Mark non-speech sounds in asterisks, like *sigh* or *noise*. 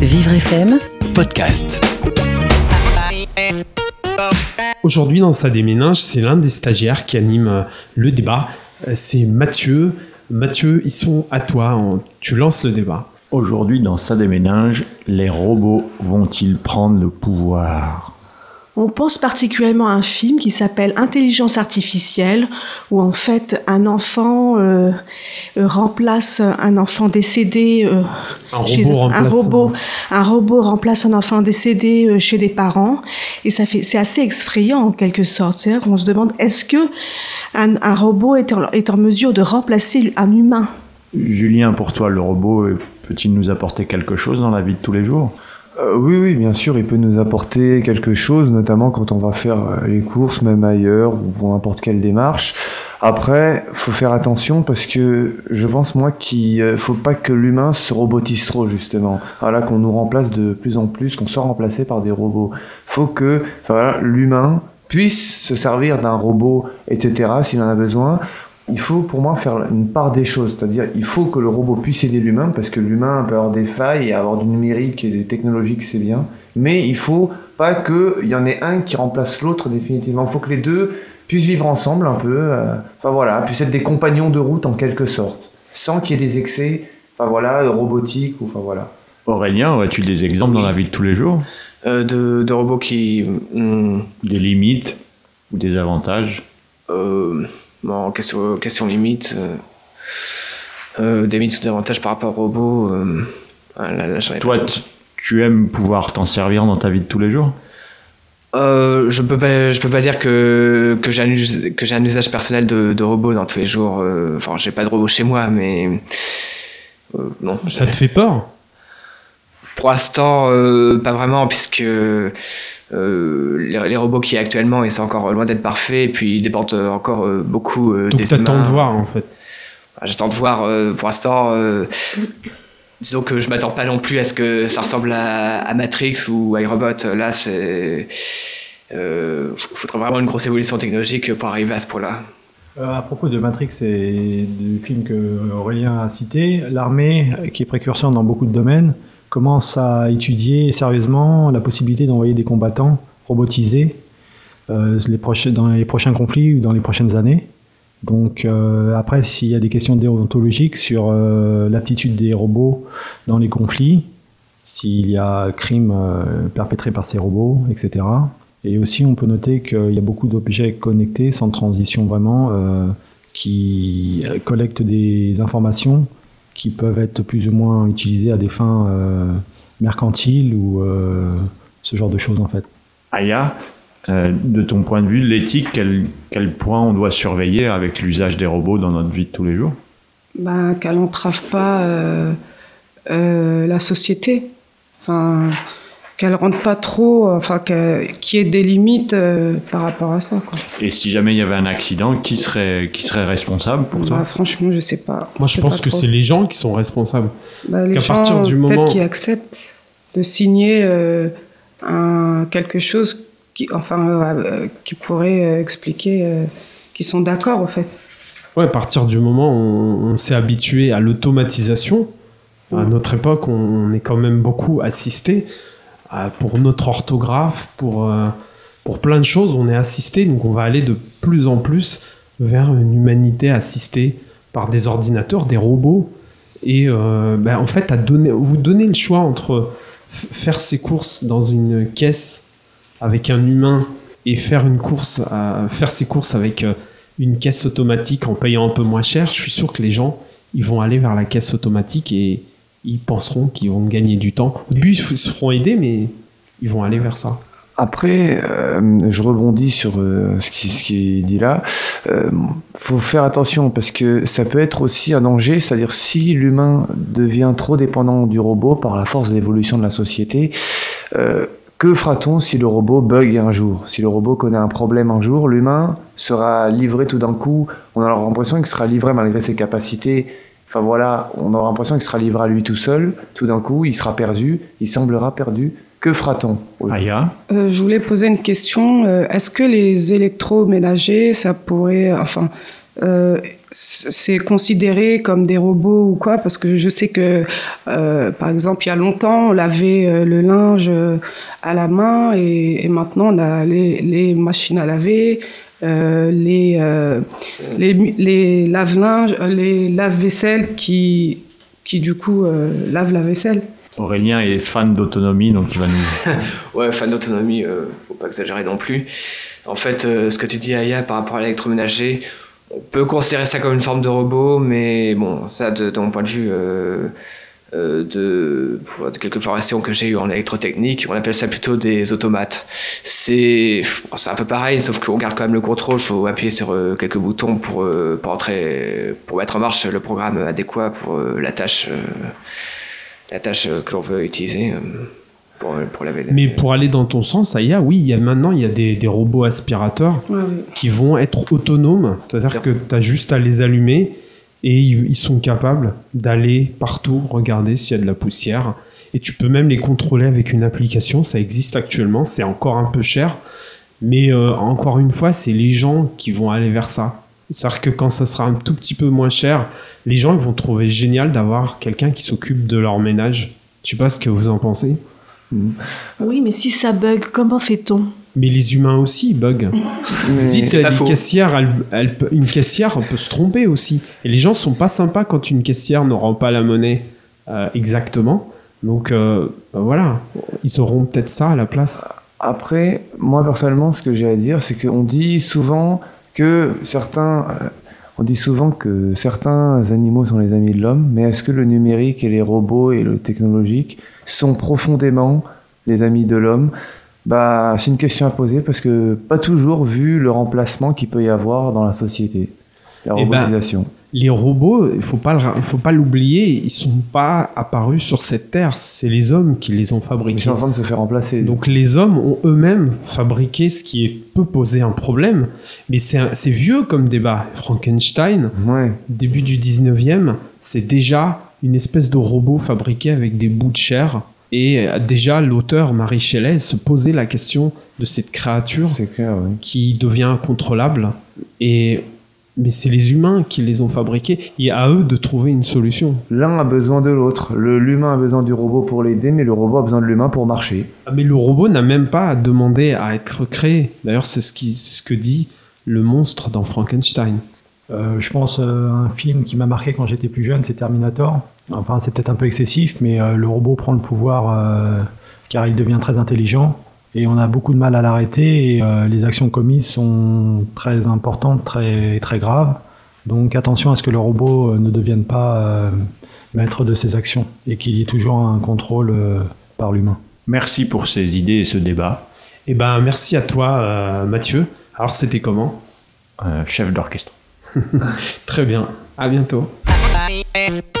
Vivre FM Podcast. Aujourd'hui, dans sa déménage, c'est l'un des stagiaires qui anime euh, le débat. Euh, C'est Mathieu. Mathieu, ils sont à toi. Tu lances le débat. Aujourd'hui, dans ça déménage, les robots vont-ils prendre le pouvoir? On pense particulièrement à un film qui s'appelle Intelligence artificielle, où en fait un enfant euh, remplace un enfant décédé. euh, Un chez- robot un robot, un robot remplace un enfant décédé euh, chez des parents, et ça fait, c'est assez effrayant en quelque sorte. C'est-à-dire qu'on se demande est-ce que un, un robot est en, est en mesure de remplacer un humain? Julien, pour toi, le robot peut-il nous apporter quelque chose dans la vie de tous les jours? Euh, oui, oui, bien sûr, il peut nous apporter quelque chose, notamment quand on va faire euh, les courses, même ailleurs, ou pour n'importe quelle démarche. Après, faut faire attention parce que je pense, moi, qu'il euh, faut pas que l'humain se robotise trop, justement. Voilà, qu'on nous remplace de plus en plus, qu'on soit remplacé par des robots. faut que l'humain puisse se servir d'un robot, etc., s'il en a besoin. Il faut pour moi faire une part des choses, c'est-à-dire il faut que le robot puisse aider l'humain parce que l'humain peut avoir des failles et avoir du numérique et des technologiques c'est bien, mais il faut pas qu'il y en ait un qui remplace l'autre définitivement. Il faut que les deux puissent vivre ensemble un peu, euh, enfin voilà, puissent être des compagnons de route en quelque sorte, sans qu'il y ait des excès, enfin voilà, robotiques ou enfin voilà. Aurélien, as-tu des exemples dans la vie de tous les jours? Euh, de, de robots qui ont Des limites ou des avantages? euh, bon, question, question limite, euh, euh, des limites ou des avantages par rapport aux robots. euh, ah, là, là, j'en ai Toi, pas. tu, tu aimes pouvoir t'en servir dans ta vie de tous les jours? Euh, je peux pas, je peux pas dire que que j'ai un, que j'ai un usage personnel de, de robots dans tous les jours. Enfin, j'ai pas de robot chez moi, mais euh, non. Ça te fait peur? Pour l'instant, euh, pas vraiment, puisque euh, les, les robots qui y a actuellement, ils sont encore loin d'être parfaits, et puis ils dépendent euh, encore euh, beaucoup euh, Donc des t'attends de voir en fait. J'attends de voir. euh, pour l'instant, euh, disons que je m'attends pas non plus à ce que ça ressemble à, à Matrix ou à iRobot. Là, c'est. Euh, f- faudrait vraiment une grosse évolution technologique pour arriver à ce point-là. À propos de Matrix et du film que Aurélien a cité, l'armée, qui est précurseur dans beaucoup de domaines, commence à étudier sérieusement la possibilité d'envoyer des combattants robotisés euh, dans les prochains conflits ou dans les prochaines années. Donc euh, après, s'il y a des questions déontologiques sur euh, l'aptitude des robots dans les conflits, s'il y a crime perpétré par ces robots, etc. Et aussi, on peut noter qu'il y a beaucoup d'objets connectés sans transition vraiment, qui collectent des informations qui peuvent être plus ou moins utilisées à des fins euh, mercantiles ou euh, ce genre de choses en fait. Aya, euh, de ton point de vue, l'éthique, quel, quel point on doit surveiller avec l'usage des robots dans notre vie de tous les jours? Ben, qu'elle n'entrave pas euh, euh, la société. Enfin, qu'elle rentre pas trop, enfin, que- qu'il y ait des limites euh, par rapport à ça. Quoi. Et si jamais il y avait un accident, qui serait, qui serait responsable pour Bah, toi franchement, je sais pas. Moi je pense que c'est les gens qui sont responsables. Bah, les qu'à gens, partir du peut-être moment- qui acceptent de signer euh, un, quelque chose qui, enfin, euh, qui pourrait euh, expliquer euh, qu'ils sont d'accord, en fait. Ouais, à partir du moment où on, on s'est habitué à l'automatisation, à notre époque, on, on est quand même beaucoup assisté euh, pour notre orthographe, pour, euh, pour plein de choses, on est assisté, donc on va aller de plus en plus vers une humanité assistée par des ordinateurs, des robots. Et euh, ben, en fait, à donner, vous donnez le choix entre faire ses courses dans une caisse avec un humain et faire une course, faire ses courses avec euh, une caisse automatique en payant un peu moins cher, je suis sûr que les gens ils vont aller vers la caisse automatique et ils penseront qu'ils vont gagner du temps. Au début, ils se feront aider, mais ils vont aller vers ça. Après, euh, je rebondis sur euh, ce, qui, dit là. Euh, faut faire attention parce que ça peut être aussi un danger, c'est-à-dire si l'humain devient trop dépendant du robot par la force de l'évolution de la société, que fera-t-on si le robot bug un jour? Si le robot connaît un problème un jour, l'humain sera livré tout d'un coup, on a l'impression qu'il sera livré malgré ses capacités. Enfin voilà, on aura l'impression qu'il sera livré à lui tout seul, tout d'un coup, il sera perdu, il semblera perdu. Que fera-t-on Aya? Euh, je voulais poser une question. Euh, Est-ce que les électroménagers, ça pourrait, enfin, euh, c'est considéré comme des robots ou quoi? Parce que je sais que, euh, par exemple, il y a longtemps, on lavait euh, le linge à la main et, maintenant on a les, machines à laver, les, les, les lave-linges, les lave-vaisselle qui, qui du coup lavent la vaisselle. Aurélien est fan d'autonomie, donc il va nous. *laughs* ouais, fan d'autonomie, faut pas exagérer non plus. En fait, ce que tu dis, Aya, par rapport à l'électroménager, on peut considérer ça comme une forme de robot, mais bon, ça, de, mon point de vue euh, euh, de, de, quelques formations que j'ai eues en électrotechnique, on appelle ça plutôt des automates. C'est un peu pareil, sauf qu'on garde quand même le contrôle, il faut appuyer sur euh, quelques boutons pour, pour, entrer, pour mettre en marche le programme adéquat pour la tâche, la tâche que l'on veut utiliser. Mais pour aller dans ton sens, Aya, oui, il y a maintenant il y a des, des robots aspirateurs qui vont être autonomes, c'est-à-dire que tu as juste à les allumer et ils, sont capables d'aller partout regarder s'il y a de la poussière. Et tu peux même les contrôler avec une application, ça existe actuellement, c'est encore un peu cher, mais euh, encore une fois, c'est les gens qui vont aller vers ça. C'est-à-dire que quand ça sera un tout petit peu moins cher, les gens vont trouver génial d'avoir quelqu'un qui s'occupe de leur ménage. Je sais pas ce que vous en pensez. Oui, mais si ça bug, comment fait-on? Mais les humains aussi bug. Dites, une caissière, elle, une caissière peut se tromper aussi. Et les gens sont pas sympas quand une caissière ne rend pas la monnaie euh, exactement. Donc euh, bah voilà, ils sauront peut-être ça à la place. Après, moi personnellement, ce que j'ai à dire, c'est qu'on dit souvent que certains, euh, on dit souvent que certains animaux sont les amis de l'homme, mais est-ce que le numérique et les robots et le technologique sont profondément les amis de l'homme? Bah, C'est une question à poser parce que pas toujours vu le remplacement qu'il peut y avoir dans la société, la eh ben, robotisation. les robots, il faut pas faut pas l'oublier, ils sont pas apparus sur cette terre, c'est les hommes qui les ont fabriqués. Ils sont en train de se faire remplacer. Donc les hommes ont eux-mêmes fabriqué ce qui peut poser un problème, mais c'est vieux comme débat. Frankenstein, début du 19e, c'est déjà une espèce de robot fabriqué avec des bouts de chair. Et euh, déjà, l'auteur Marie Shelley se posait la question de cette créature qui devient incontrôlable. Et mais c'est les humains qui les ont fabriqués et à eux de trouver une solution. L'un a besoin de l'autre. L'humain a besoin du robot pour l'aider, mais le robot a besoin de l'humain pour marcher. Ah, mais le robot n'a même pas demandé à être créé. D'ailleurs, c'est ce, ce que dit le monstre dans Frankenstein. Euh, je pense euh, un film qui m'a marqué quand j'étais plus jeune, c'est Terminator. Enfin, c'est peut-être un peu excessif, mais euh, le robot prend le pouvoir car il devient très intelligent et on a beaucoup de mal à l'arrêter et les actions commises sont très importantes, très, très graves. Donc attention à ce que le robot ne devienne pas maître de ses actions et qu'il y ait toujours un contrôle par l'humain. Merci pour ces idées et ce débat. Eh ben, merci à toi, Mathieu. Alors, c'était comment? Chef d'orchestre. *laughs* Très bien. À bientôt. *laughs*